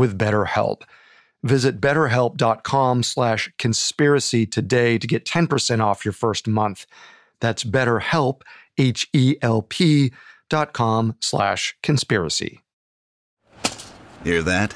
with BetterHelp. Visit betterhelp.com slash conspiracy today to get 10% off your first month. That's betterhelp, H-E-L-P dot com slash conspiracy. Hear that?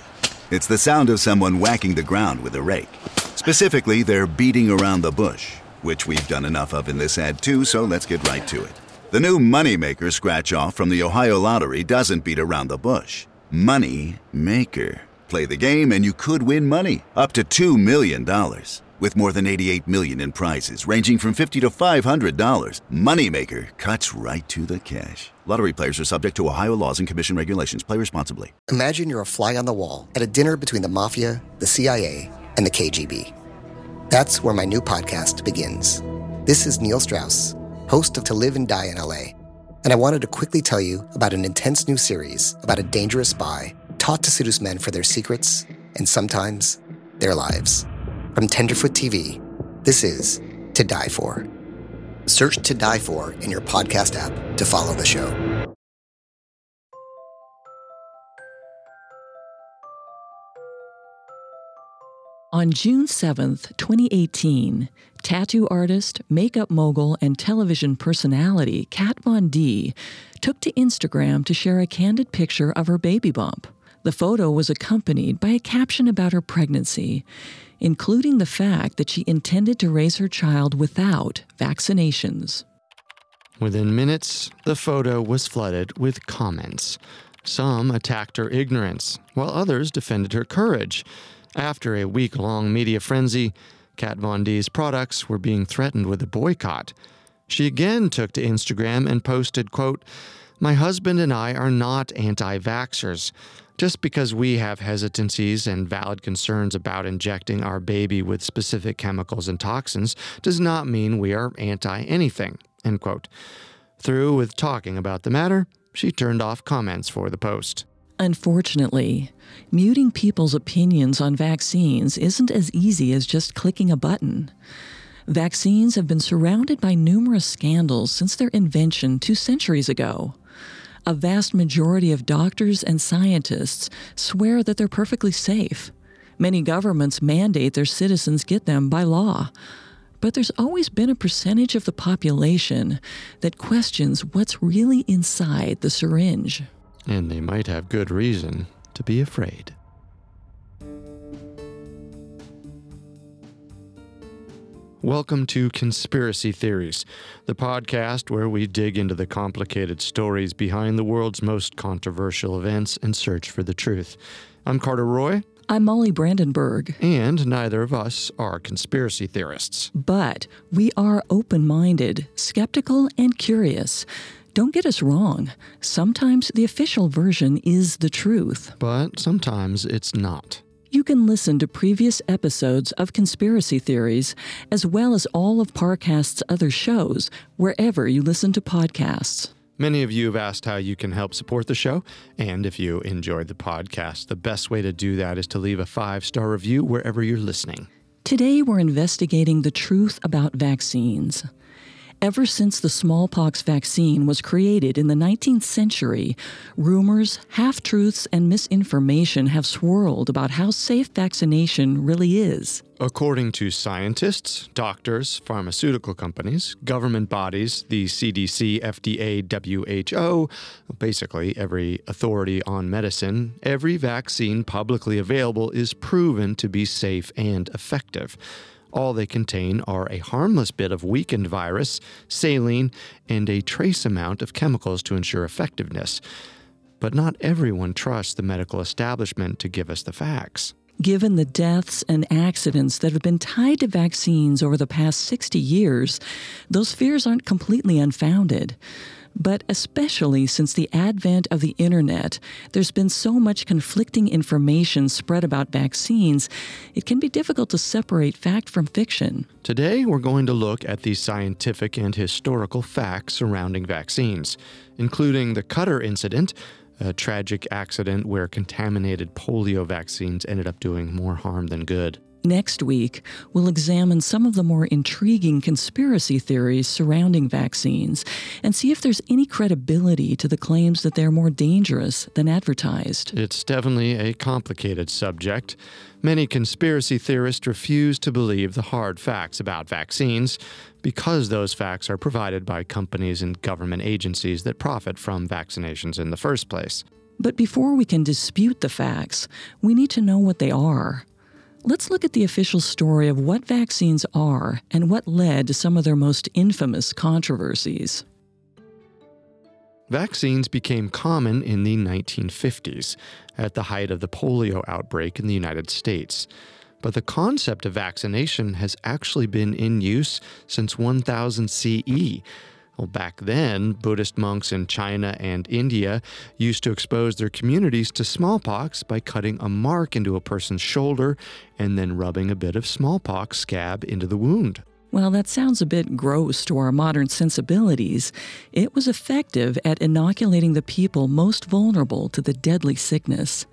It's the sound of someone whacking the ground with a rake. Specifically, they're beating around the bush, which we've done enough of in this ad too, so let's get right to it. The new Moneymaker scratch off from the Ohio Lottery doesn't beat around the bush. Money Maker. Play the game and you could win money up to $2 million. With more than 88 million in prizes ranging from 50 to $500, Moneymaker cuts right to the cash. Lottery players are subject to Ohio laws and commission regulations. Play responsibly. Imagine you're a fly on the wall at a dinner between the mafia, the CIA, and the KGB. That's where my new podcast begins. This is Neil Strauss, host of To Live and Die in LA and I wanted to quickly tell you about an intense new series about a dangerous spy taught to seduce men for their secrets and sometimes their lives. From Tenderfoot TV, this is To Die For. Search To Die For in your podcast app to follow the show. On June 7, 2018, tattoo artist, makeup mogul, and television personality Kat Von D took to Instagram to share a candid picture of her baby bump. The photo was accompanied by a caption about her pregnancy, including the fact that she intended to raise her child without vaccinations. Within minutes, the photo was flooded with comments. Some attacked her ignorance, while others defended her courage. After a week long media frenzy, Kat Von D's products were being threatened with a boycott. She again took to Instagram and posted, quote, My husband and I are not anti vaxxers. Just because we have hesitancies and valid concerns about injecting our baby with specific chemicals and toxins does not mean we are anti anything. End quote. Through with talking about the matter, she turned off comments for the post. Unfortunately, muting people's opinions on vaccines isn't as easy as just clicking a button. Vaccines have been surrounded by numerous scandals since their invention two centuries ago. A vast majority of doctors and scientists swear that they're perfectly safe. Many governments mandate their citizens get them by law. But there's always been a percentage of the population that questions what's really inside the syringe. And they might have good reason to be afraid. Welcome to Conspiracy Theories, the podcast where we dig into the complicated stories behind the world's most controversial events and search for the truth. I'm Carter Roy. I'm Molly Brandenburg. And neither of us are conspiracy theorists. But we are open minded, skeptical, and curious. Don't get us wrong. Sometimes the official version is the truth. But sometimes it's not. You can listen to previous episodes of Conspiracy Theories, as well as all of Parcast's other shows, wherever you listen to podcasts. Many of you have asked how you can help support the show, and if you enjoyed the podcast, the best way to do that is to leave a five star review wherever you're listening. Today, we're investigating the truth about vaccines. Ever since the smallpox vaccine was created in the 19th century, rumors, half truths, and misinformation have swirled about how safe vaccination really is. According to scientists, doctors, pharmaceutical companies, government bodies, the CDC, FDA, WHO, basically every authority on medicine, every vaccine publicly available is proven to be safe and effective. All they contain are a harmless bit of weakened virus, saline, and a trace amount of chemicals to ensure effectiveness. But not everyone trusts the medical establishment to give us the facts. Given the deaths and accidents that have been tied to vaccines over the past 60 years, those fears aren't completely unfounded. But especially since the advent of the internet, there's been so much conflicting information spread about vaccines, it can be difficult to separate fact from fiction. Today, we're going to look at the scientific and historical facts surrounding vaccines, including the Cutter incident, a tragic accident where contaminated polio vaccines ended up doing more harm than good. Next week, we'll examine some of the more intriguing conspiracy theories surrounding vaccines and see if there's any credibility to the claims that they're more dangerous than advertised. It's definitely a complicated subject. Many conspiracy theorists refuse to believe the hard facts about vaccines because those facts are provided by companies and government agencies that profit from vaccinations in the first place. But before we can dispute the facts, we need to know what they are. Let's look at the official story of what vaccines are and what led to some of their most infamous controversies. Vaccines became common in the 1950s, at the height of the polio outbreak in the United States. But the concept of vaccination has actually been in use since 1000 CE well, back then, Buddhist monks in China and India used to expose their communities to smallpox by cutting a mark into a person's shoulder and then rubbing a bit of smallpox scab into the wound. While that sounds a bit gross to our modern sensibilities, it was effective at inoculating the people most vulnerable to the deadly sickness.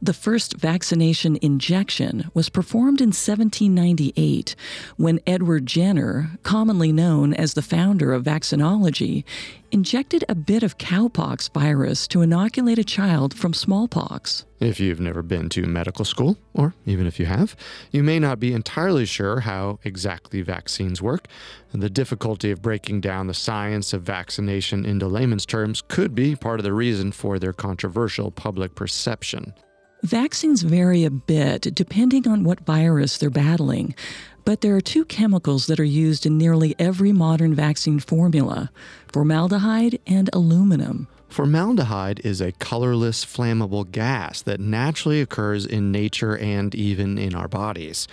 The first vaccination injection was performed in 1798 when Edward Jenner, commonly known as the founder of vaccinology, injected a bit of cowpox virus to inoculate a child from smallpox. If you've never been to medical school, or even if you have, you may not be entirely sure how exactly vaccines work. The difficulty of breaking down the science of vaccination into layman's terms could be part of the reason for their controversial public perception. Vaccines vary a bit depending on what virus they're battling, but there are two chemicals that are used in nearly every modern vaccine formula formaldehyde and aluminum. Formaldehyde is a colorless, flammable gas that naturally occurs in nature and even in our bodies.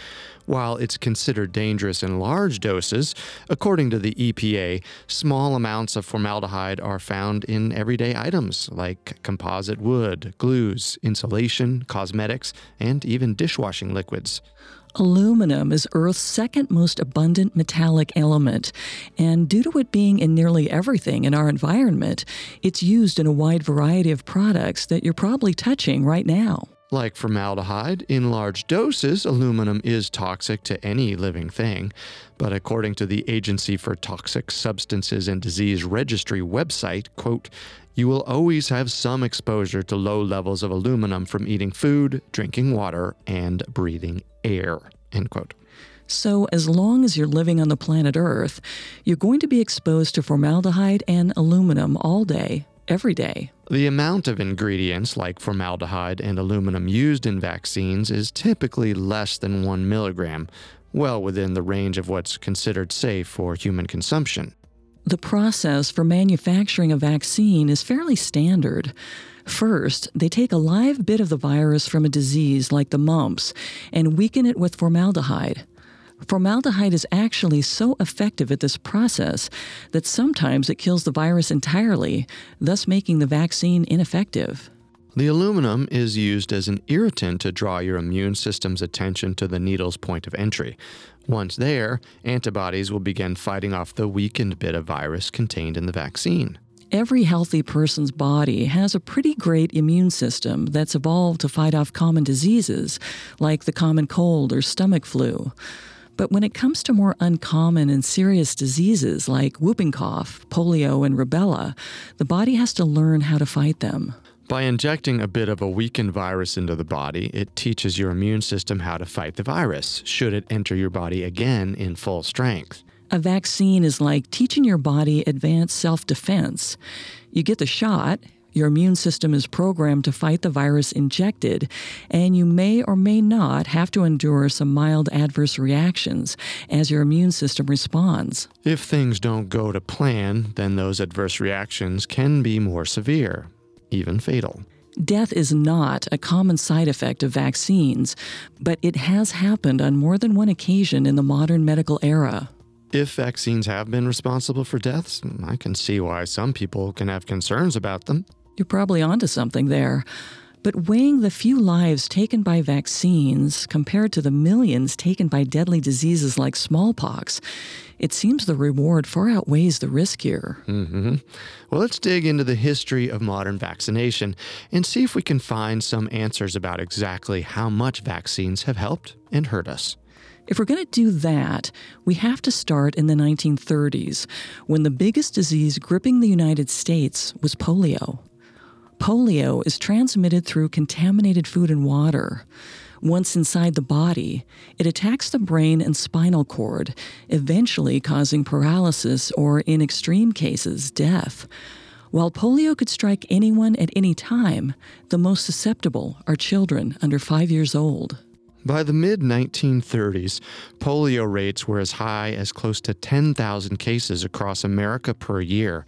While it's considered dangerous in large doses, according to the EPA, small amounts of formaldehyde are found in everyday items like composite wood, glues, insulation, cosmetics, and even dishwashing liquids. Aluminum is Earth's second most abundant metallic element, and due to it being in nearly everything in our environment, it's used in a wide variety of products that you're probably touching right now. Like formaldehyde, in large doses, aluminum is toxic to any living thing. But according to the Agency for Toxic Substances and Disease Registry website, quote, you will always have some exposure to low levels of aluminum from eating food, drinking water, and breathing air. End quote. So, as long as you're living on the planet Earth, you're going to be exposed to formaldehyde and aluminum all day, every day. The amount of ingredients like formaldehyde and aluminum used in vaccines is typically less than one milligram, well within the range of what's considered safe for human consumption. The process for manufacturing a vaccine is fairly standard. First, they take a live bit of the virus from a disease like the mumps and weaken it with formaldehyde. Formaldehyde is actually so effective at this process that sometimes it kills the virus entirely, thus making the vaccine ineffective. The aluminum is used as an irritant to draw your immune system's attention to the needle's point of entry. Once there, antibodies will begin fighting off the weakened bit of virus contained in the vaccine. Every healthy person's body has a pretty great immune system that's evolved to fight off common diseases, like the common cold or stomach flu. But when it comes to more uncommon and serious diseases like whooping cough, polio, and rubella, the body has to learn how to fight them. By injecting a bit of a weakened virus into the body, it teaches your immune system how to fight the virus, should it enter your body again in full strength. A vaccine is like teaching your body advanced self defense. You get the shot, your immune system is programmed to fight the virus injected, and you may or may not have to endure some mild adverse reactions as your immune system responds. If things don't go to plan, then those adverse reactions can be more severe, even fatal. Death is not a common side effect of vaccines, but it has happened on more than one occasion in the modern medical era. If vaccines have been responsible for deaths, I can see why some people can have concerns about them. You're probably onto something there. But weighing the few lives taken by vaccines compared to the millions taken by deadly diseases like smallpox, it seems the reward far outweighs the risk here. Mm-hmm. Well, let's dig into the history of modern vaccination and see if we can find some answers about exactly how much vaccines have helped and hurt us. If we're going to do that, we have to start in the 1930s, when the biggest disease gripping the United States was polio. Polio is transmitted through contaminated food and water. Once inside the body, it attacks the brain and spinal cord, eventually causing paralysis or, in extreme cases, death. While polio could strike anyone at any time, the most susceptible are children under five years old. By the mid 1930s, polio rates were as high as close to 10,000 cases across America per year.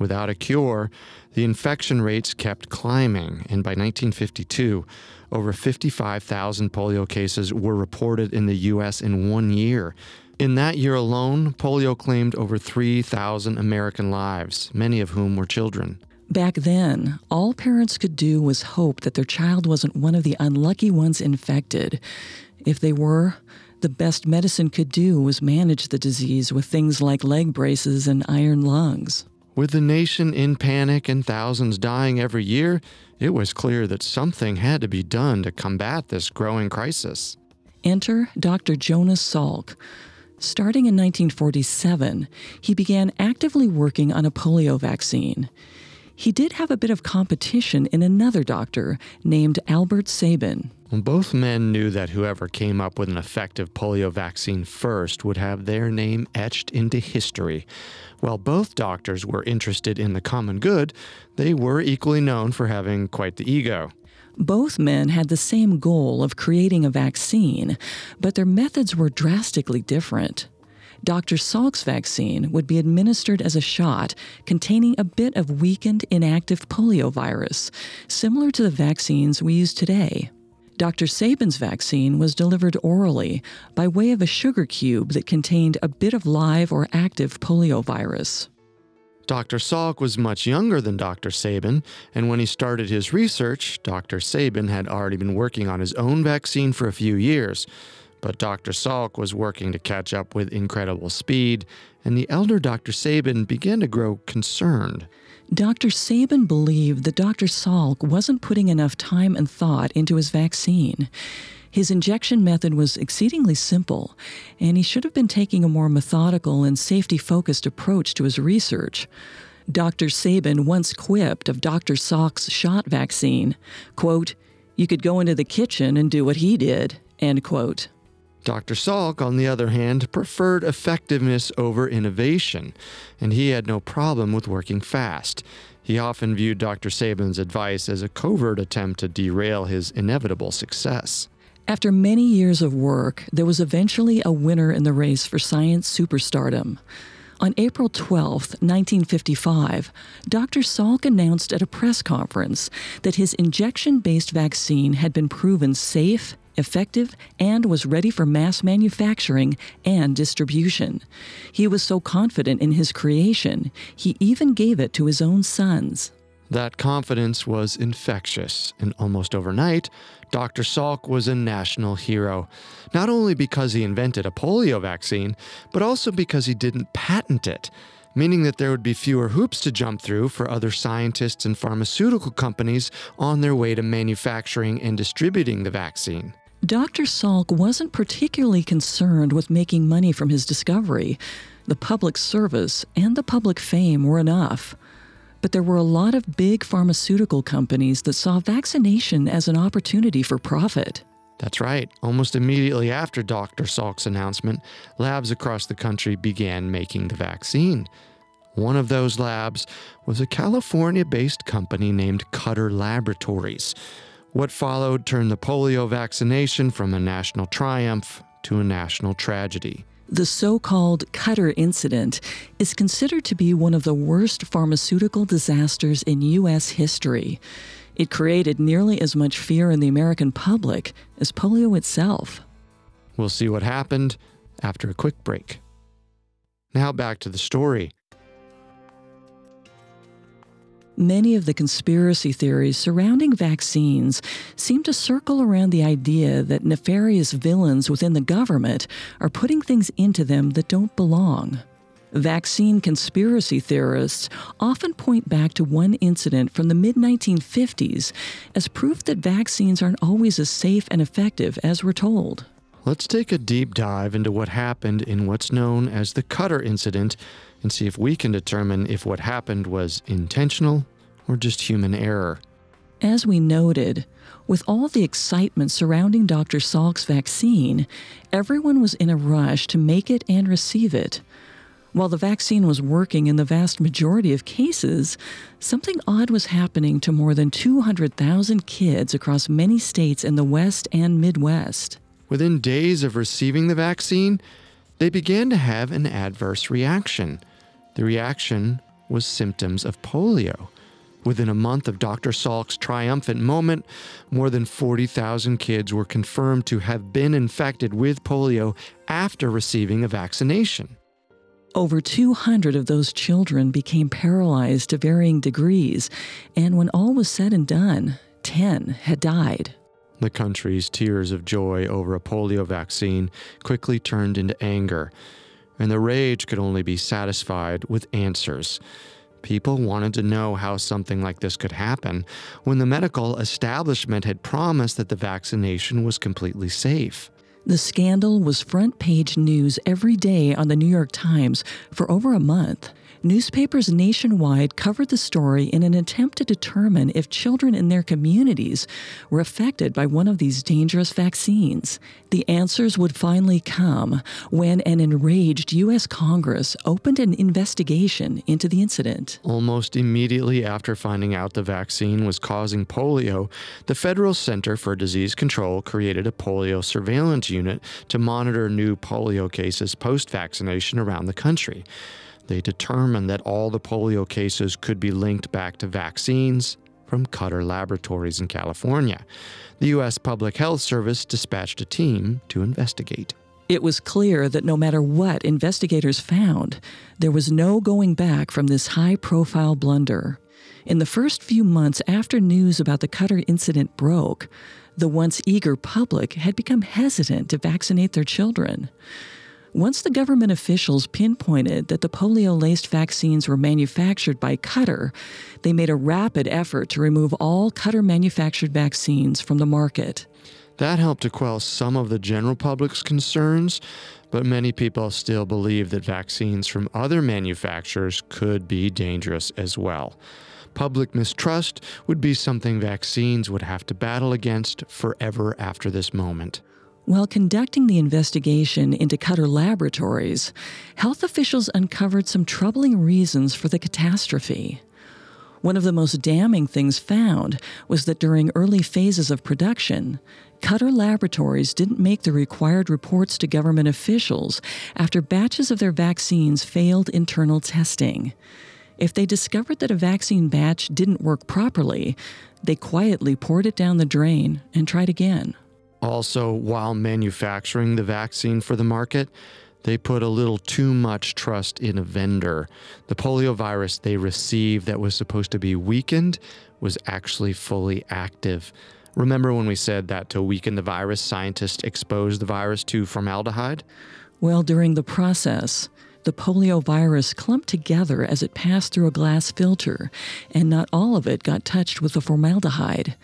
Without a cure, the infection rates kept climbing, and by 1952, over 55,000 polio cases were reported in the U.S. in one year. In that year alone, polio claimed over 3,000 American lives, many of whom were children. Back then, all parents could do was hope that their child wasn't one of the unlucky ones infected. If they were, the best medicine could do was manage the disease with things like leg braces and iron lungs. With the nation in panic and thousands dying every year, it was clear that something had to be done to combat this growing crisis. Enter Dr. Jonas Salk. Starting in 1947, he began actively working on a polio vaccine. He did have a bit of competition in another doctor named Albert Sabin. Both men knew that whoever came up with an effective polio vaccine first would have their name etched into history. While both doctors were interested in the common good, they were equally known for having quite the ego. Both men had the same goal of creating a vaccine, but their methods were drastically different. Dr. Salk's vaccine would be administered as a shot containing a bit of weakened inactive polio virus, similar to the vaccines we use today. Dr. Sabin's vaccine was delivered orally by way of a sugar cube that contained a bit of live or active polio virus. Dr. Salk was much younger than Dr. Sabin, and when he started his research, Dr. Sabin had already been working on his own vaccine for a few years. But Dr. Salk was working to catch up with incredible speed, and the elder Dr. Sabin began to grow concerned. Dr. Sabin believed that Dr. Salk wasn't putting enough time and thought into his vaccine. His injection method was exceedingly simple, and he should have been taking a more methodical and safety focused approach to his research. Dr. Sabin once quipped of Dr. Salk's shot vaccine, quote, You could go into the kitchen and do what he did, end quote. Dr. Salk, on the other hand, preferred effectiveness over innovation, and he had no problem with working fast. He often viewed Dr. Sabin's advice as a covert attempt to derail his inevitable success. After many years of work, there was eventually a winner in the race for science superstardom. On April 12, 1955, Dr. Salk announced at a press conference that his injection based vaccine had been proven safe effective, and was ready for mass manufacturing and distribution. He was so confident in his creation, he even gave it to his own sons. That confidence was infectious, and almost overnight, Dr. Salk was a national hero, not only because he invented a polio vaccine, but also because he didn't patent it, meaning that there would be fewer hoops to jump through for other scientists and pharmaceutical companies on their way to manufacturing and distributing the vaccine. Dr. Salk wasn't particularly concerned with making money from his discovery. The public service and the public fame were enough. But there were a lot of big pharmaceutical companies that saw vaccination as an opportunity for profit. That's right. Almost immediately after Dr. Salk's announcement, labs across the country began making the vaccine. One of those labs was a California based company named Cutter Laboratories. What followed turned the polio vaccination from a national triumph to a national tragedy. The so called Cutter incident is considered to be one of the worst pharmaceutical disasters in U.S. history. It created nearly as much fear in the American public as polio itself. We'll see what happened after a quick break. Now back to the story. Many of the conspiracy theories surrounding vaccines seem to circle around the idea that nefarious villains within the government are putting things into them that don't belong. Vaccine conspiracy theorists often point back to one incident from the mid 1950s as proof that vaccines aren't always as safe and effective as we're told. Let's take a deep dive into what happened in what's known as the Cutter incident and see if we can determine if what happened was intentional or just human error. As we noted, with all the excitement surrounding Dr. Salk's vaccine, everyone was in a rush to make it and receive it. While the vaccine was working in the vast majority of cases, something odd was happening to more than 200,000 kids across many states in the West and Midwest. Within days of receiving the vaccine, they began to have an adverse reaction. The reaction was symptoms of polio. Within a month of Dr. Salk's triumphant moment, more than 40,000 kids were confirmed to have been infected with polio after receiving a vaccination. Over 200 of those children became paralyzed to varying degrees, and when all was said and done, 10 had died. The country's tears of joy over a polio vaccine quickly turned into anger, and the rage could only be satisfied with answers. People wanted to know how something like this could happen when the medical establishment had promised that the vaccination was completely safe. The scandal was front page news every day on the New York Times for over a month. Newspapers nationwide covered the story in an attempt to determine if children in their communities were affected by one of these dangerous vaccines. The answers would finally come when an enraged U.S. Congress opened an investigation into the incident. Almost immediately after finding out the vaccine was causing polio, the Federal Center for Disease Control created a polio surveillance unit to monitor new polio cases post vaccination around the country. They determined that all the polio cases could be linked back to vaccines from Cutter Laboratories in California. The U.S. Public Health Service dispatched a team to investigate. It was clear that no matter what investigators found, there was no going back from this high profile blunder. In the first few months after news about the Cutter incident broke, the once eager public had become hesitant to vaccinate their children. Once the government officials pinpointed that the polio laced vaccines were manufactured by Cutter, they made a rapid effort to remove all Cutter manufactured vaccines from the market. That helped to quell some of the general public's concerns, but many people still believe that vaccines from other manufacturers could be dangerous as well. Public mistrust would be something vaccines would have to battle against forever after this moment. While conducting the investigation into Cutter Laboratories, health officials uncovered some troubling reasons for the catastrophe. One of the most damning things found was that during early phases of production, Cutter Laboratories didn't make the required reports to government officials after batches of their vaccines failed internal testing. If they discovered that a vaccine batch didn't work properly, they quietly poured it down the drain and tried again. Also, while manufacturing the vaccine for the market, they put a little too much trust in a vendor. The polio virus they received that was supposed to be weakened was actually fully active. Remember when we said that to weaken the virus, scientists exposed the virus to formaldehyde? Well, during the process, the polio virus clumped together as it passed through a glass filter, and not all of it got touched with the formaldehyde.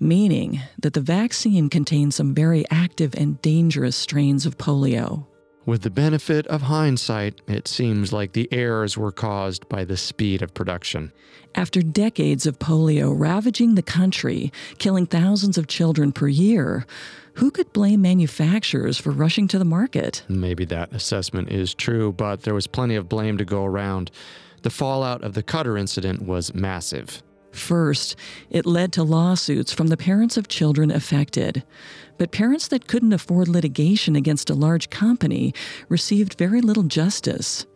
Meaning that the vaccine contains some very active and dangerous strains of polio. With the benefit of hindsight, it seems like the errors were caused by the speed of production. After decades of polio ravaging the country, killing thousands of children per year, who could blame manufacturers for rushing to the market? Maybe that assessment is true, but there was plenty of blame to go around. The fallout of the Cutter incident was massive. First, it led to lawsuits from the parents of children affected. But parents that couldn't afford litigation against a large company received very little justice.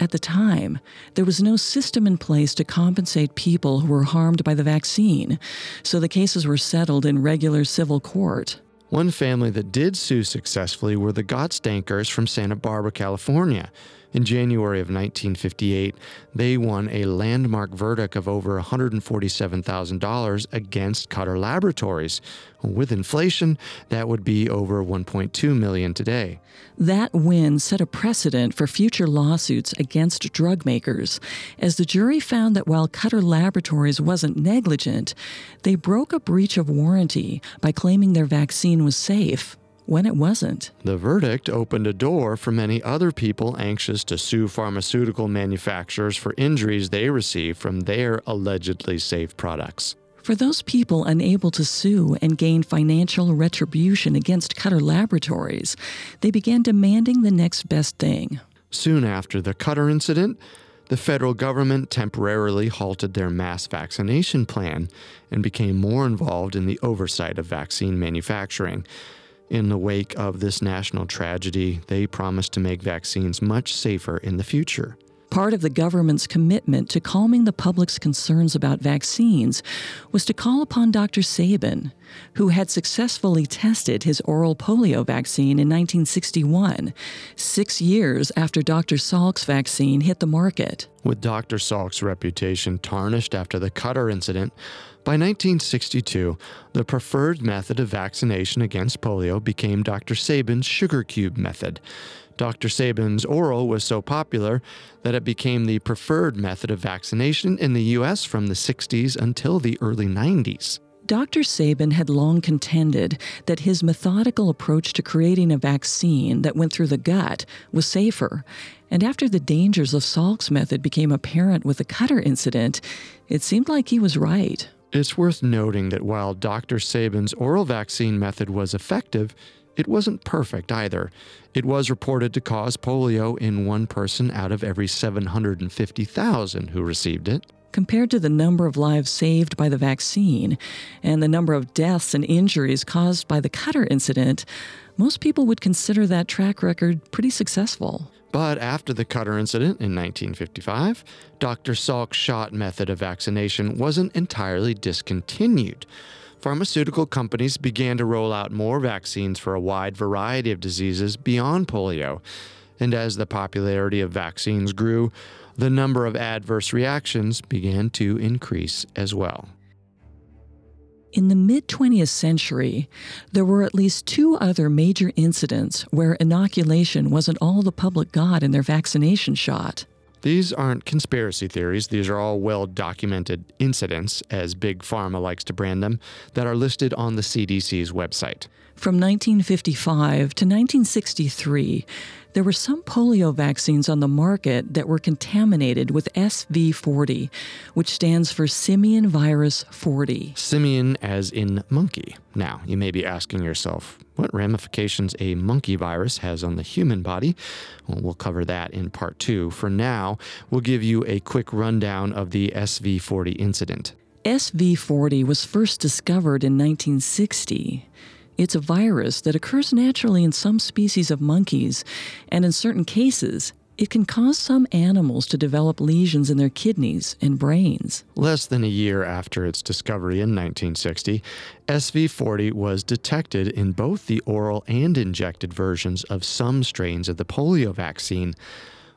At the time, there was no system in place to compensate people who were harmed by the vaccine, so the cases were settled in regular civil court. One family that did sue successfully were the Gottsdankers from Santa Barbara, California. In January of 1958, they won a landmark verdict of over $147,000 against Cutter Laboratories. With inflation, that would be over 1.2 million today. That win set a precedent for future lawsuits against drug makers, as the jury found that while Cutter Laboratories wasn't negligent, they broke a breach of warranty by claiming their vaccine was safe when it wasn't. The verdict opened a door for many other people anxious to sue pharmaceutical manufacturers for injuries they received from their allegedly safe products. For those people unable to sue and gain financial retribution against Cutter Laboratories, they began demanding the next best thing. Soon after the Cutter incident, the federal government temporarily halted their mass vaccination plan and became more involved in the oversight of vaccine manufacturing. In the wake of this national tragedy, they promised to make vaccines much safer in the future. Part of the government's commitment to calming the public's concerns about vaccines was to call upon Dr. Sabin, who had successfully tested his oral polio vaccine in 1961, six years after Dr. Salk's vaccine hit the market. With Dr. Salk's reputation tarnished after the Cutter incident, by 1962, the preferred method of vaccination against polio became Dr. Sabin's sugar cube method. Dr. Sabin's oral was so popular that it became the preferred method of vaccination in the U.S. from the 60s until the early 90s. Dr. Sabin had long contended that his methodical approach to creating a vaccine that went through the gut was safer. And after the dangers of Salk's method became apparent with the Cutter incident, it seemed like he was right. It's worth noting that while Dr. Sabin's oral vaccine method was effective, it wasn't perfect either. It was reported to cause polio in one person out of every 750,000 who received it. Compared to the number of lives saved by the vaccine and the number of deaths and injuries caused by the Cutter incident, most people would consider that track record pretty successful. But after the Cutter incident in 1955, Dr. Salk's shot method of vaccination wasn't entirely discontinued. Pharmaceutical companies began to roll out more vaccines for a wide variety of diseases beyond polio. And as the popularity of vaccines grew, the number of adverse reactions began to increase as well. In the mid 20th century, there were at least two other major incidents where inoculation wasn't all the public got in their vaccination shot. These aren't conspiracy theories, these are all well documented incidents, as Big Pharma likes to brand them, that are listed on the CDC's website. From 1955 to 1963, there were some polio vaccines on the market that were contaminated with SV40, which stands for simian virus 40. Simian as in monkey. Now, you may be asking yourself, what ramifications a monkey virus has on the human body? Well, we'll cover that in part two. For now, we'll give you a quick rundown of the SV40 incident. SV40 was first discovered in 1960. It's a virus that occurs naturally in some species of monkeys, and in certain cases, it can cause some animals to develop lesions in their kidneys and brains. Less than a year after its discovery in 1960, SV40 was detected in both the oral and injected versions of some strains of the polio vaccine.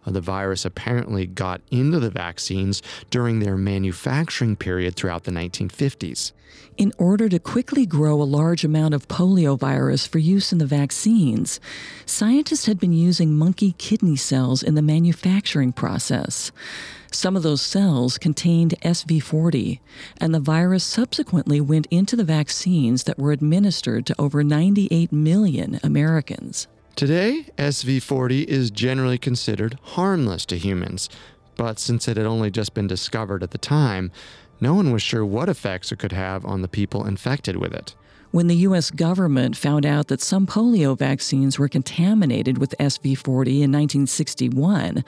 Uh, the virus apparently got into the vaccines during their manufacturing period throughout the 1950s. In order to quickly grow a large amount of poliovirus for use in the vaccines, scientists had been using monkey kidney cells in the manufacturing process. Some of those cells contained SV40, and the virus subsequently went into the vaccines that were administered to over 98 million Americans. Today, SV40 is generally considered harmless to humans, but since it had only just been discovered at the time, no one was sure what effects it could have on the people infected with it. When the U.S. government found out that some polio vaccines were contaminated with SV40 in 1961,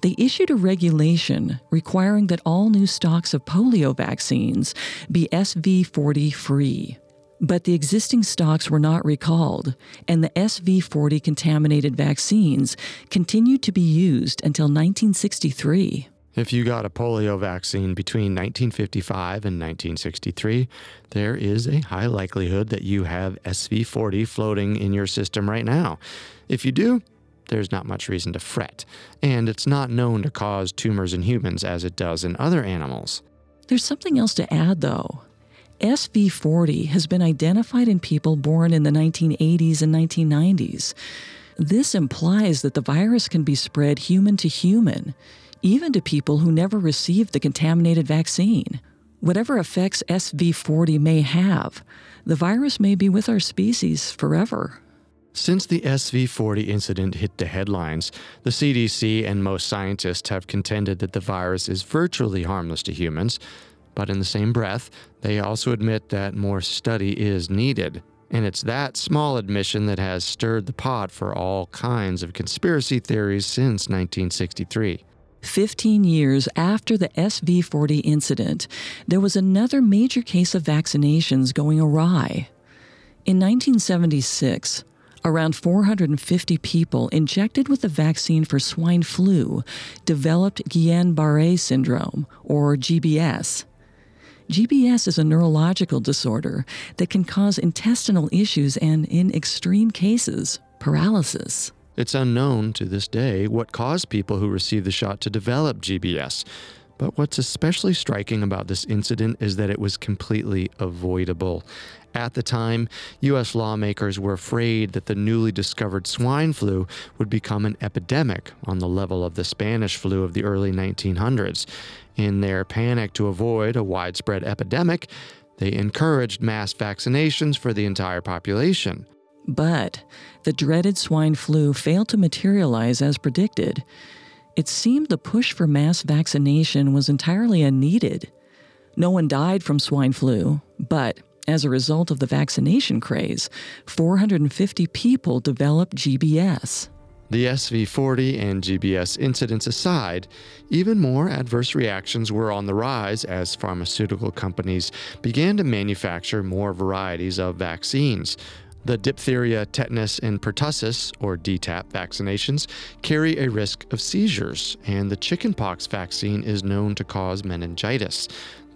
they issued a regulation requiring that all new stocks of polio vaccines be SV40 free. But the existing stocks were not recalled, and the SV40 contaminated vaccines continued to be used until 1963. If you got a polio vaccine between 1955 and 1963, there is a high likelihood that you have SV40 floating in your system right now. If you do, there's not much reason to fret, and it's not known to cause tumors in humans as it does in other animals. There's something else to add, though. SV40 has been identified in people born in the 1980s and 1990s. This implies that the virus can be spread human to human, even to people who never received the contaminated vaccine. Whatever effects SV40 may have, the virus may be with our species forever. Since the SV40 incident hit the headlines, the CDC and most scientists have contended that the virus is virtually harmless to humans, but in the same breath, they also admit that more study is needed. And it's that small admission that has stirred the pot for all kinds of conspiracy theories since 1963. 15 years after the SV40 incident, there was another major case of vaccinations going awry. In 1976, around 450 people injected with the vaccine for swine flu developed Guillain Barre syndrome, or GBS. GBS is a neurological disorder that can cause intestinal issues and, in extreme cases, paralysis. It's unknown to this day what caused people who received the shot to develop GBS. But what's especially striking about this incident is that it was completely avoidable. At the time, U.S. lawmakers were afraid that the newly discovered swine flu would become an epidemic on the level of the Spanish flu of the early 1900s. In their panic to avoid a widespread epidemic, they encouraged mass vaccinations for the entire population. But the dreaded swine flu failed to materialize as predicted. It seemed the push for mass vaccination was entirely unneeded. No one died from swine flu, but as a result of the vaccination craze, 450 people developed GBS. The SV40 and GBS incidents aside, even more adverse reactions were on the rise as pharmaceutical companies began to manufacture more varieties of vaccines, the diphtheria, tetanus, and pertussis, or DTaP, vaccinations carry a risk of seizures, and the chickenpox vaccine is known to cause meningitis.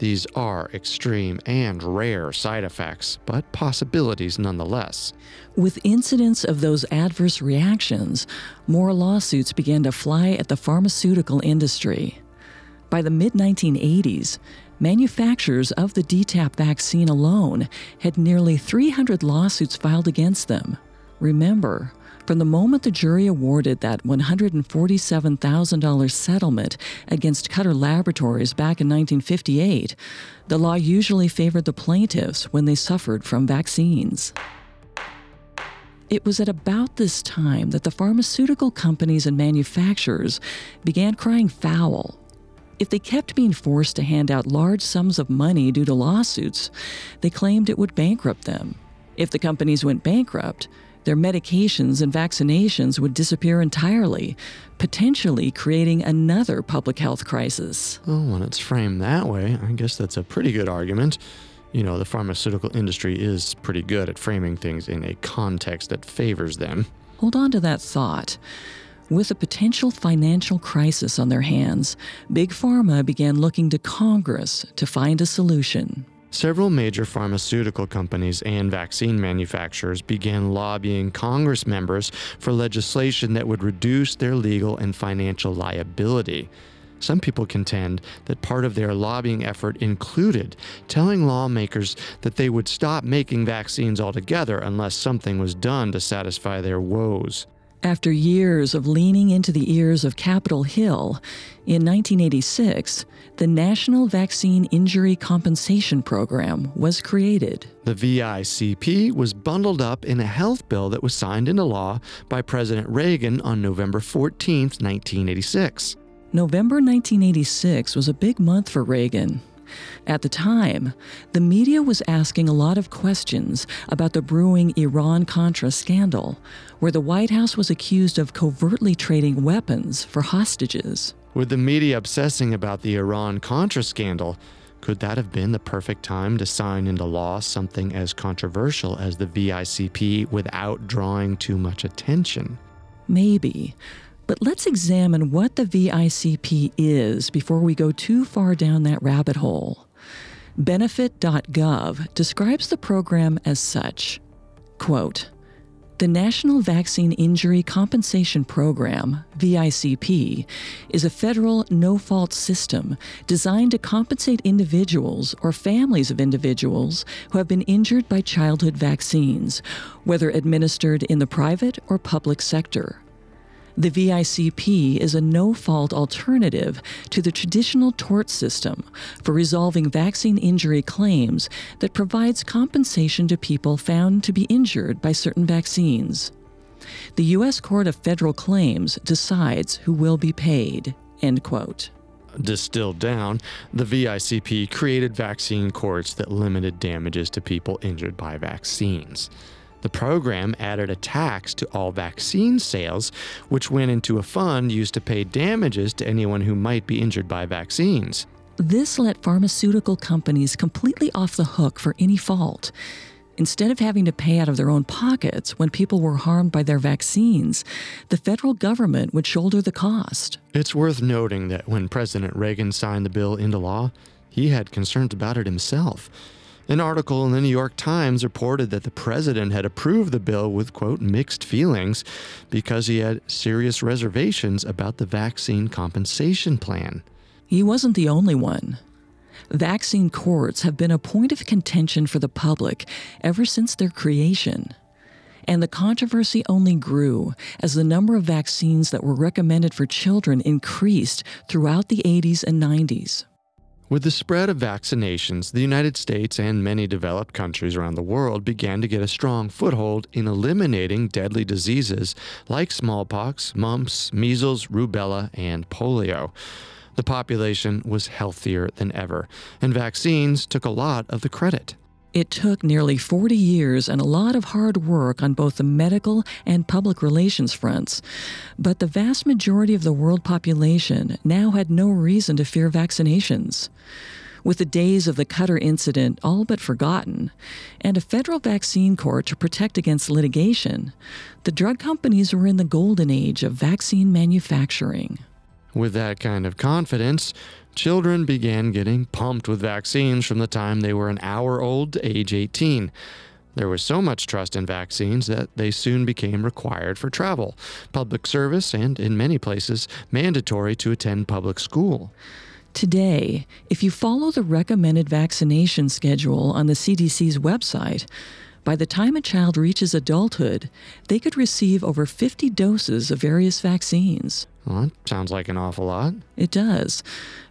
These are extreme and rare side effects, but possibilities nonetheless. With incidents of those adverse reactions, more lawsuits began to fly at the pharmaceutical industry. By the mid 1980s, manufacturers of the DTaP vaccine alone had nearly 300 lawsuits filed against them. Remember, from the moment the jury awarded that $147,000 settlement against Cutter Laboratories back in 1958, the law usually favored the plaintiffs when they suffered from vaccines. It was at about this time that the pharmaceutical companies and manufacturers began crying foul if they kept being forced to hand out large sums of money due to lawsuits, they claimed it would bankrupt them. If the companies went bankrupt, their medications and vaccinations would disappear entirely, potentially creating another public health crisis. Oh, when it's framed that way, I guess that's a pretty good argument. You know, the pharmaceutical industry is pretty good at framing things in a context that favors them. Hold on to that thought. With a potential financial crisis on their hands, Big Pharma began looking to Congress to find a solution. Several major pharmaceutical companies and vaccine manufacturers began lobbying Congress members for legislation that would reduce their legal and financial liability. Some people contend that part of their lobbying effort included telling lawmakers that they would stop making vaccines altogether unless something was done to satisfy their woes. After years of leaning into the ears of Capitol Hill, in 1986, the National Vaccine Injury Compensation Program was created. The VICP was bundled up in a health bill that was signed into law by President Reagan on November 14, 1986. November 1986 was a big month for Reagan. At the time, the media was asking a lot of questions about the brewing Iran Contra scandal, where the White House was accused of covertly trading weapons for hostages. With the media obsessing about the Iran Contra scandal, could that have been the perfect time to sign into law something as controversial as the VICP without drawing too much attention? Maybe. But let's examine what the VICP is before we go too far down that rabbit hole. Benefit.gov describes the program as such quote, the National Vaccine Injury Compensation Program, VICP, is a federal no fault system designed to compensate individuals or families of individuals who have been injured by childhood vaccines, whether administered in the private or public sector. The VICP is a no fault alternative to the traditional tort system for resolving vaccine injury claims that provides compensation to people found to be injured by certain vaccines. The U.S. Court of Federal Claims decides who will be paid. End quote. Distilled down, the VICP created vaccine courts that limited damages to people injured by vaccines. The program added a tax to all vaccine sales, which went into a fund used to pay damages to anyone who might be injured by vaccines. This let pharmaceutical companies completely off the hook for any fault. Instead of having to pay out of their own pockets when people were harmed by their vaccines, the federal government would shoulder the cost. It's worth noting that when President Reagan signed the bill into law, he had concerns about it himself. An article in the New York Times reported that the president had approved the bill with, quote, mixed feelings because he had serious reservations about the vaccine compensation plan. He wasn't the only one. Vaccine courts have been a point of contention for the public ever since their creation. And the controversy only grew as the number of vaccines that were recommended for children increased throughout the 80s and 90s. With the spread of vaccinations, the United States and many developed countries around the world began to get a strong foothold in eliminating deadly diseases like smallpox, mumps, measles, rubella, and polio. The population was healthier than ever, and vaccines took a lot of the credit. It took nearly 40 years and a lot of hard work on both the medical and public relations fronts. But the vast majority of the world population now had no reason to fear vaccinations. With the days of the Cutter incident all but forgotten, and a federal vaccine court to protect against litigation, the drug companies were in the golden age of vaccine manufacturing. With that kind of confidence, children began getting pumped with vaccines from the time they were an hour old to age 18. There was so much trust in vaccines that they soon became required for travel, public service, and in many places, mandatory to attend public school. Today, if you follow the recommended vaccination schedule on the CDC's website, by the time a child reaches adulthood, they could receive over 50 doses of various vaccines. Well, that sounds like an awful lot. It does.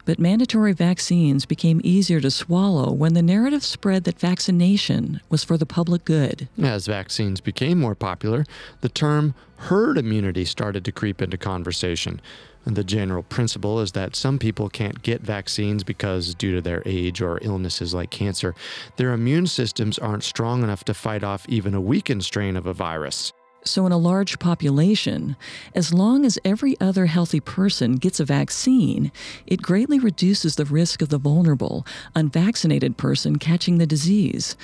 But mandatory vaccines became easier to swallow when the narrative spread that vaccination was for the public good. As vaccines became more popular, the term herd immunity started to creep into conversation. And the general principle is that some people can't get vaccines because, due to their age or illnesses like cancer, their immune systems aren't strong enough to fight off even a weakened strain of a virus. So, in a large population, as long as every other healthy person gets a vaccine, it greatly reduces the risk of the vulnerable, unvaccinated person catching the disease.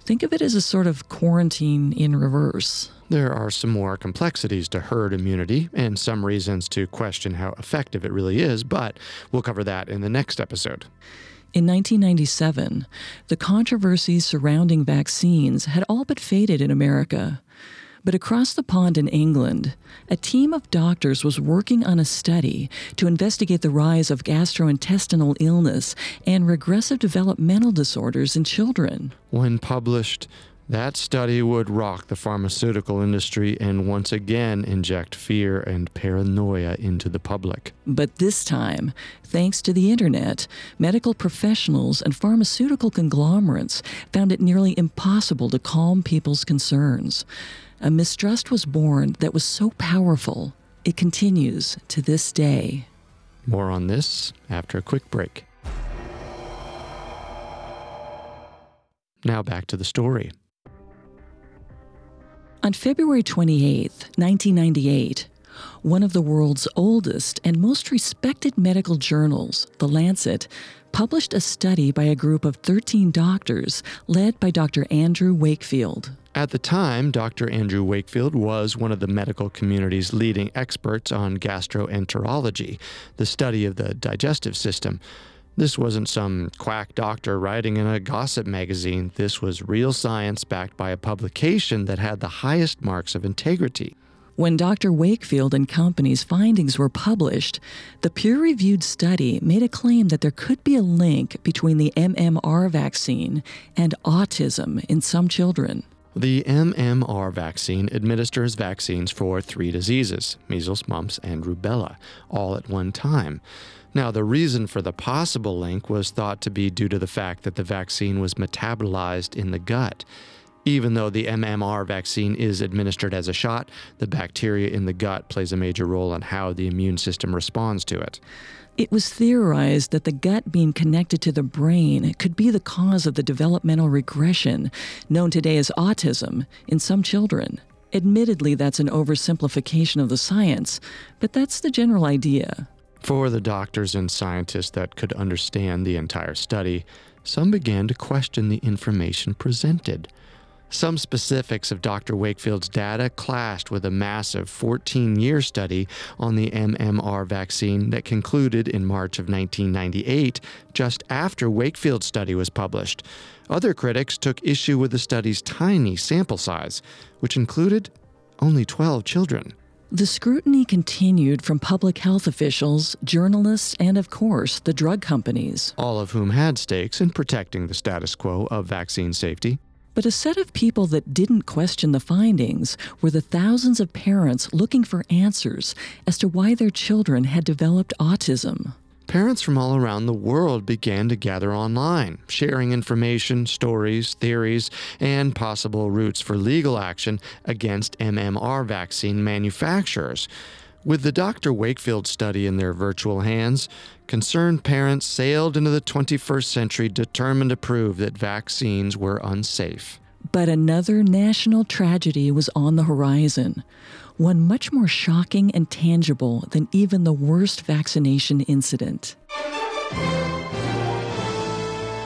Think of it as a sort of quarantine in reverse. There are some more complexities to herd immunity and some reasons to question how effective it really is, but we'll cover that in the next episode. In 1997, the controversies surrounding vaccines had all but faded in America. But across the pond in England, a team of doctors was working on a study to investigate the rise of gastrointestinal illness and regressive developmental disorders in children. When published, that study would rock the pharmaceutical industry and once again inject fear and paranoia into the public. But this time, thanks to the internet, medical professionals and pharmaceutical conglomerates found it nearly impossible to calm people's concerns. A mistrust was born that was so powerful, it continues to this day. More on this after a quick break. Now back to the story. On February 28, 1998, one of the world's oldest and most respected medical journals, The Lancet, published a study by a group of 13 doctors led by Dr. Andrew Wakefield. At the time, Dr. Andrew Wakefield was one of the medical community's leading experts on gastroenterology, the study of the digestive system. This wasn't some quack doctor writing in a gossip magazine. This was real science backed by a publication that had the highest marks of integrity. When Dr. Wakefield and company's findings were published, the peer reviewed study made a claim that there could be a link between the MMR vaccine and autism in some children. The MMR vaccine administers vaccines for three diseases measles, mumps, and rubella, all at one time. Now, the reason for the possible link was thought to be due to the fact that the vaccine was metabolized in the gut. Even though the MMR vaccine is administered as a shot, the bacteria in the gut plays a major role in how the immune system responds to it. It was theorized that the gut being connected to the brain could be the cause of the developmental regression known today as autism in some children. Admittedly, that's an oversimplification of the science, but that's the general idea. For the doctors and scientists that could understand the entire study, some began to question the information presented. Some specifics of Dr. Wakefield's data clashed with a massive 14 year study on the MMR vaccine that concluded in March of 1998, just after Wakefield's study was published. Other critics took issue with the study's tiny sample size, which included only 12 children. The scrutiny continued from public health officials, journalists, and of course, the drug companies. All of whom had stakes in protecting the status quo of vaccine safety. But a set of people that didn't question the findings were the thousands of parents looking for answers as to why their children had developed autism. Parents from all around the world began to gather online, sharing information, stories, theories, and possible routes for legal action against MMR vaccine manufacturers. With the Dr. Wakefield study in their virtual hands, concerned parents sailed into the 21st century determined to prove that vaccines were unsafe. But another national tragedy was on the horizon one much more shocking and tangible than even the worst vaccination incident.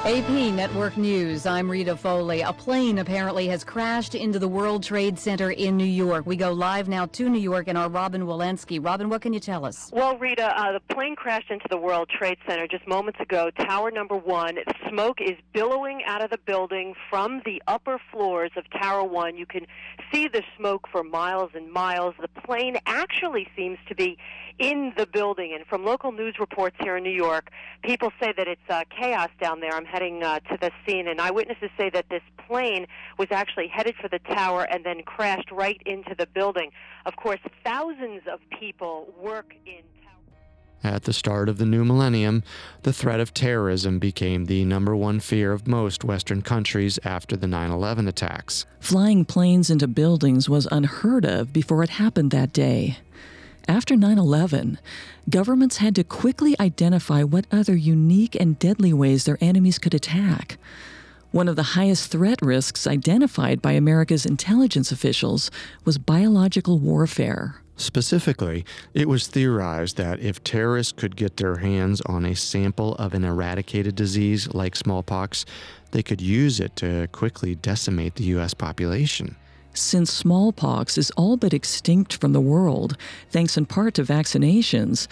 AP Network News. I'm Rita Foley. A plane apparently has crashed into the World Trade Center in New York. We go live now to New York and our Robin Walensky. Robin, what can you tell us? Well, Rita, uh, the plane crashed into the World Trade Center just moments ago. Tower number one. Smoke is billowing out of the building from the upper floors of Tower one. You can see the smoke for miles and miles. The plane actually seems to be in the building. And from local news reports here in New York, people say that it's uh, chaos down there. I'm heading uh, to the scene, and eyewitnesses say that this plane was actually headed for the tower and then crashed right into the building. Of course, thousands of people work in. At the start of the new millennium, the threat of terrorism became the number one fear of most Western countries after the 9 11 attacks. Flying planes into buildings was unheard of before it happened that day. After 9 11, governments had to quickly identify what other unique and deadly ways their enemies could attack. One of the highest threat risks identified by America's intelligence officials was biological warfare. Specifically, it was theorized that if terrorists could get their hands on a sample of an eradicated disease like smallpox, they could use it to quickly decimate the U.S. population. Since smallpox is all but extinct from the world, thanks in part to vaccinations,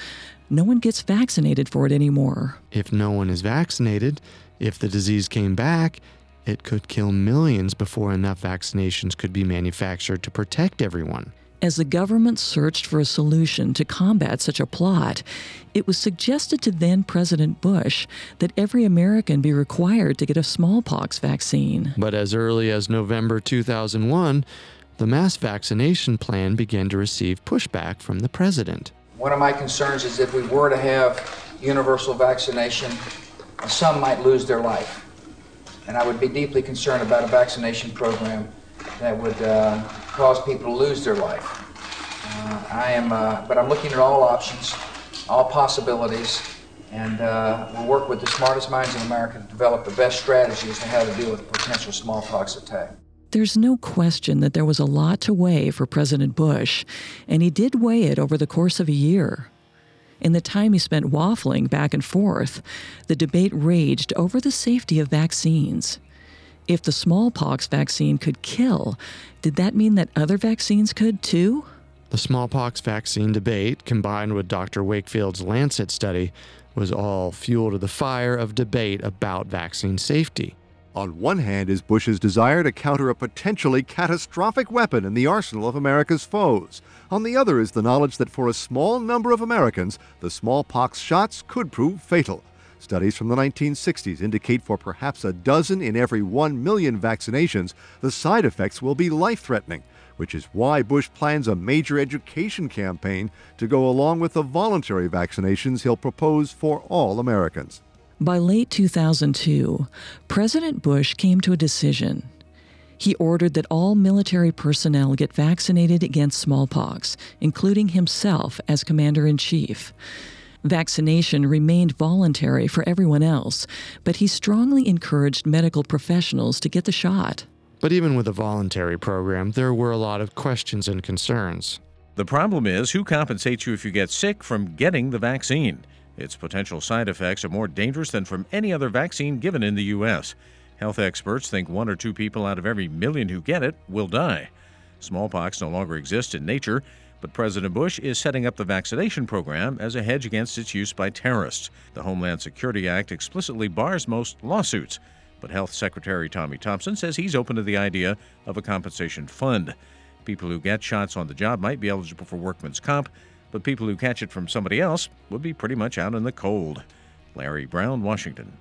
no one gets vaccinated for it anymore. If no one is vaccinated, if the disease came back, it could kill millions before enough vaccinations could be manufactured to protect everyone. As the government searched for a solution to combat such a plot, it was suggested to then President Bush that every American be required to get a smallpox vaccine. But as early as November 2001, the mass vaccination plan began to receive pushback from the president. One of my concerns is if we were to have universal vaccination, some might lose their life. And I would be deeply concerned about a vaccination program that would uh, cause people to lose their life. Uh, I am, uh, but I'm looking at all options, all possibilities, and uh, we'll work with the smartest minds in America to develop the best strategies to how to deal with a potential smallpox attack. There's no question that there was a lot to weigh for President Bush, and he did weigh it over the course of a year. In the time he spent waffling back and forth, the debate raged over the safety of vaccines. If the smallpox vaccine could kill, did that mean that other vaccines could too? The smallpox vaccine debate, combined with Dr. Wakefield's Lancet study, was all fuel to the fire of debate about vaccine safety. On one hand is Bush's desire to counter a potentially catastrophic weapon in the arsenal of America's foes. On the other is the knowledge that for a small number of Americans, the smallpox shots could prove fatal. Studies from the 1960s indicate for perhaps a dozen in every one million vaccinations, the side effects will be life threatening, which is why Bush plans a major education campaign to go along with the voluntary vaccinations he'll propose for all Americans. By late 2002, President Bush came to a decision. He ordered that all military personnel get vaccinated against smallpox, including himself as commander in chief. Vaccination remained voluntary for everyone else, but he strongly encouraged medical professionals to get the shot. But even with a voluntary program, there were a lot of questions and concerns. The problem is who compensates you if you get sick from getting the vaccine? Its potential side effects are more dangerous than from any other vaccine given in the U.S. Health experts think one or two people out of every million who get it will die. Smallpox no longer exists in nature, but President Bush is setting up the vaccination program as a hedge against its use by terrorists. The Homeland Security Act explicitly bars most lawsuits, but Health Secretary Tommy Thompson says he's open to the idea of a compensation fund. People who get shots on the job might be eligible for workman's comp, but people who catch it from somebody else would be pretty much out in the cold. Larry Brown, Washington.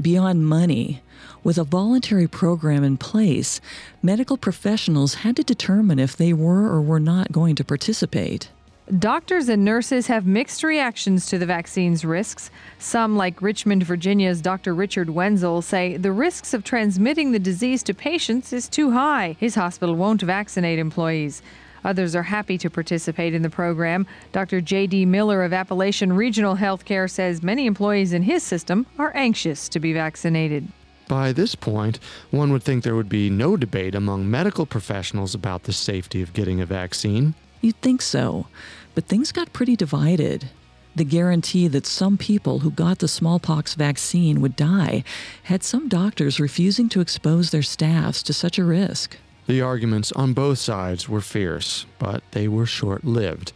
Beyond money, with a voluntary program in place, medical professionals had to determine if they were or were not going to participate. Doctors and nurses have mixed reactions to the vaccine's risks. Some, like Richmond, Virginia's Dr. Richard Wenzel, say the risks of transmitting the disease to patients is too high. His hospital won't vaccinate employees. Others are happy to participate in the program. Dr. J.D. Miller of Appalachian Regional Healthcare says many employees in his system are anxious to be vaccinated. By this point, one would think there would be no debate among medical professionals about the safety of getting a vaccine. You'd think so, but things got pretty divided. The guarantee that some people who got the smallpox vaccine would die had some doctors refusing to expose their staffs to such a risk. The arguments on both sides were fierce, but they were short lived.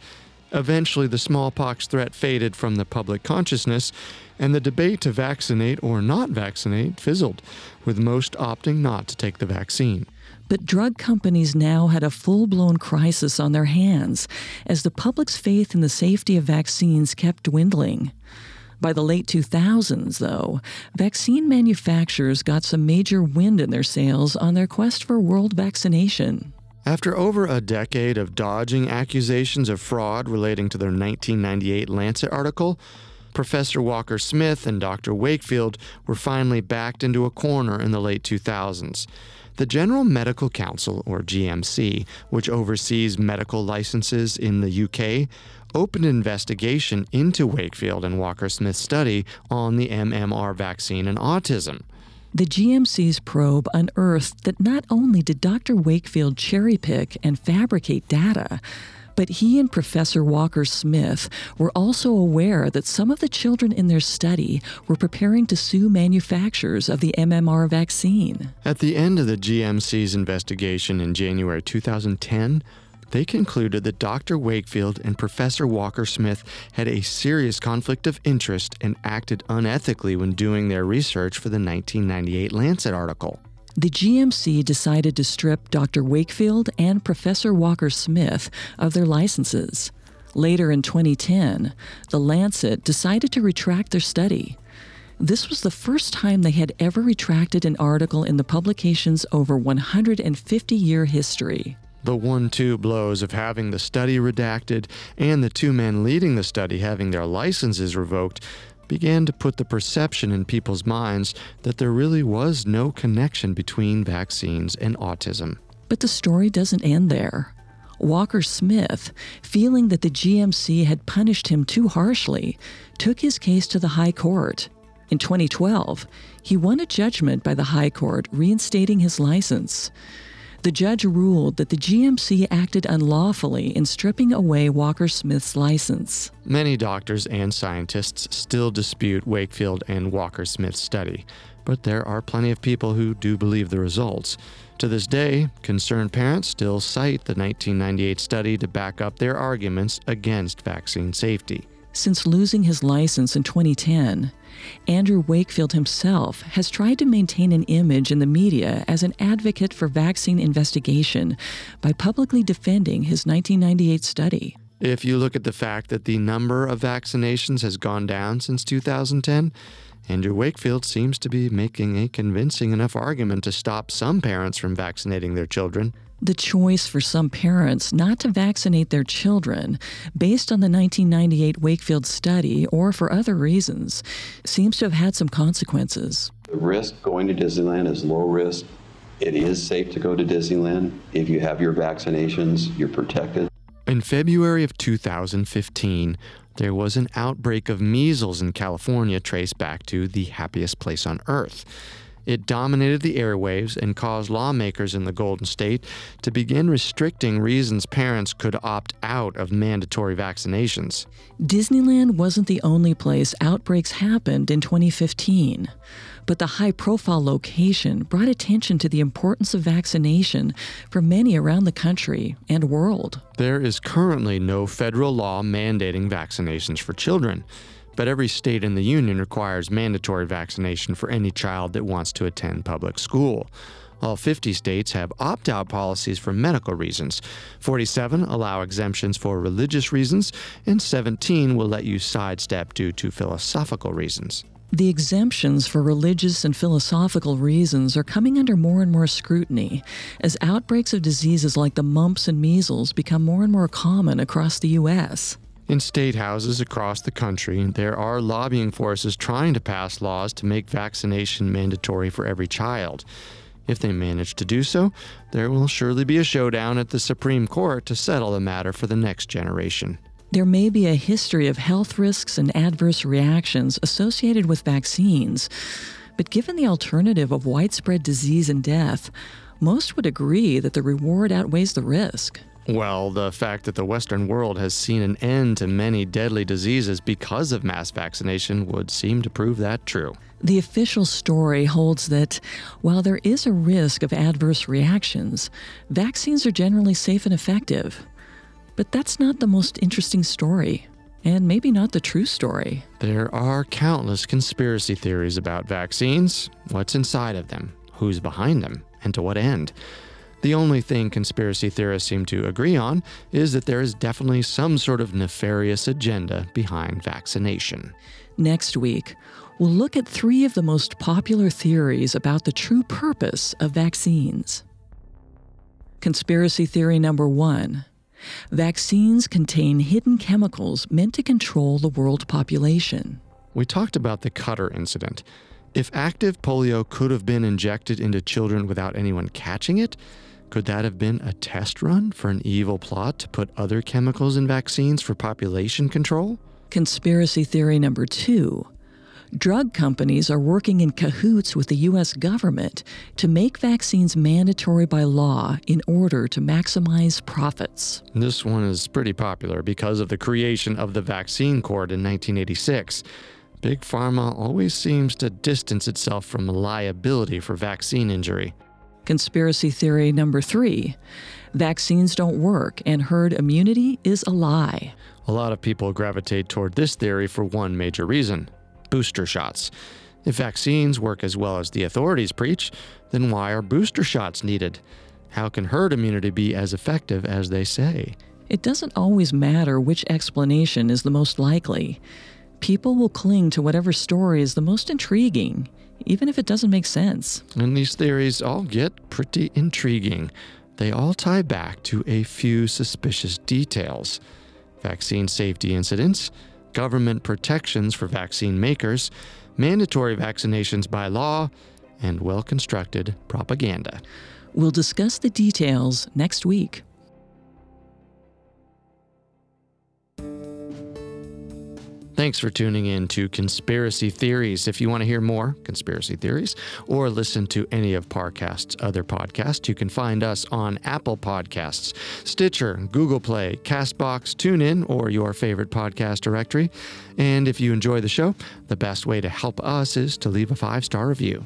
Eventually, the smallpox threat faded from the public consciousness, and the debate to vaccinate or not vaccinate fizzled, with most opting not to take the vaccine. But drug companies now had a full blown crisis on their hands as the public's faith in the safety of vaccines kept dwindling. By the late 2000s, though, vaccine manufacturers got some major wind in their sails on their quest for world vaccination. After over a decade of dodging accusations of fraud relating to their 1998 Lancet article, Professor Walker Smith and Dr. Wakefield were finally backed into a corner in the late 2000s. The General Medical Council, or GMC, which oversees medical licenses in the UK, opened an investigation into Wakefield and Walker Smith's study on the MMR vaccine and autism. The GMC's probe unearthed that not only did Dr. Wakefield cherry pick and fabricate data, but he and Professor Walker Smith were also aware that some of the children in their study were preparing to sue manufacturers of the MMR vaccine. At the end of the GMC's investigation in January 2010, they concluded that Dr. Wakefield and Professor Walker Smith had a serious conflict of interest and acted unethically when doing their research for the 1998 Lancet article. The GMC decided to strip Dr. Wakefield and Professor Walker Smith of their licenses. Later in 2010, The Lancet decided to retract their study. This was the first time they had ever retracted an article in the publication's over 150 year history. The one two blows of having the study redacted and the two men leading the study having their licenses revoked began to put the perception in people's minds that there really was no connection between vaccines and autism. But the story doesn't end there. Walker Smith, feeling that the GMC had punished him too harshly, took his case to the High Court. In 2012, he won a judgment by the High Court reinstating his license. The judge ruled that the GMC acted unlawfully in stripping away Walker Smith's license. Many doctors and scientists still dispute Wakefield and Walker Smith's study, but there are plenty of people who do believe the results. To this day, concerned parents still cite the 1998 study to back up their arguments against vaccine safety. Since losing his license in 2010, Andrew Wakefield himself has tried to maintain an image in the media as an advocate for vaccine investigation by publicly defending his 1998 study. If you look at the fact that the number of vaccinations has gone down since 2010, Andrew Wakefield seems to be making a convincing enough argument to stop some parents from vaccinating their children. The choice for some parents not to vaccinate their children, based on the 1998 Wakefield study or for other reasons, seems to have had some consequences. The risk going to Disneyland is low risk. It is safe to go to Disneyland. If you have your vaccinations, you're protected. In February of 2015, there was an outbreak of measles in California traced back to the happiest place on earth. It dominated the airwaves and caused lawmakers in the Golden State to begin restricting reasons parents could opt out of mandatory vaccinations. Disneyland wasn't the only place outbreaks happened in 2015, but the high profile location brought attention to the importance of vaccination for many around the country and world. There is currently no federal law mandating vaccinations for children but every state in the union requires mandatory vaccination for any child that wants to attend public school. All 50 states have opt out policies for medical reasons. 47 allow exemptions for religious reasons, and 17 will let you sidestep due to philosophical reasons. The exemptions for religious and philosophical reasons are coming under more and more scrutiny as outbreaks of diseases like the mumps and measles become more and more common across the U.S. In state houses across the country, there are lobbying forces trying to pass laws to make vaccination mandatory for every child. If they manage to do so, there will surely be a showdown at the Supreme Court to settle the matter for the next generation. There may be a history of health risks and adverse reactions associated with vaccines, but given the alternative of widespread disease and death, most would agree that the reward outweighs the risk. Well, the fact that the Western world has seen an end to many deadly diseases because of mass vaccination would seem to prove that true. The official story holds that while there is a risk of adverse reactions, vaccines are generally safe and effective. But that's not the most interesting story, and maybe not the true story. There are countless conspiracy theories about vaccines what's inside of them, who's behind them, and to what end. The only thing conspiracy theorists seem to agree on is that there is definitely some sort of nefarious agenda behind vaccination. Next week, we'll look at three of the most popular theories about the true purpose of vaccines. Conspiracy theory number one vaccines contain hidden chemicals meant to control the world population. We talked about the Cutter incident. If active polio could have been injected into children without anyone catching it, could that have been a test run for an evil plot to put other chemicals in vaccines for population control? Conspiracy theory number two drug companies are working in cahoots with the U.S. government to make vaccines mandatory by law in order to maximize profits. This one is pretty popular because of the creation of the Vaccine Court in 1986. Big Pharma always seems to distance itself from liability for vaccine injury. Conspiracy theory number three Vaccines don't work, and herd immunity is a lie. A lot of people gravitate toward this theory for one major reason booster shots. If vaccines work as well as the authorities preach, then why are booster shots needed? How can herd immunity be as effective as they say? It doesn't always matter which explanation is the most likely. People will cling to whatever story is the most intriguing, even if it doesn't make sense. And these theories all get pretty intriguing. They all tie back to a few suspicious details vaccine safety incidents, government protections for vaccine makers, mandatory vaccinations by law, and well constructed propaganda. We'll discuss the details next week. Thanks for tuning in to Conspiracy Theories. If you want to hear more conspiracy theories or listen to any of Parcast's other podcasts, you can find us on Apple Podcasts, Stitcher, Google Play, Castbox, TuneIn, or your favorite podcast directory. And if you enjoy the show, the best way to help us is to leave a five star review.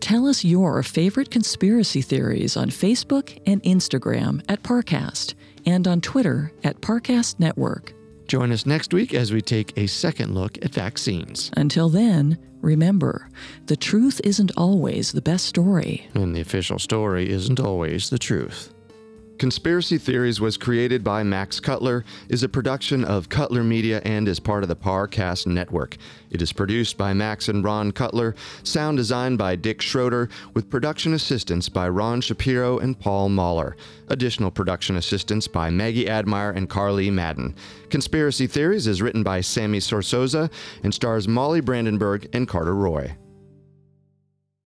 Tell us your favorite conspiracy theories on Facebook and Instagram at Parcast and on Twitter at Parcast Network. Join us next week as we take a second look at vaccines. Until then, remember the truth isn't always the best story. And the official story isn't always the truth. Conspiracy Theories was created by Max Cutler, is a production of Cutler Media, and is part of the Parcast Network. It is produced by Max and Ron Cutler, sound designed by Dick Schroeder, with production assistance by Ron Shapiro and Paul Mahler. Additional production assistance by Maggie Admire and Carly Madden. Conspiracy Theories is written by Sammy Sorsoza and stars Molly Brandenburg and Carter Roy.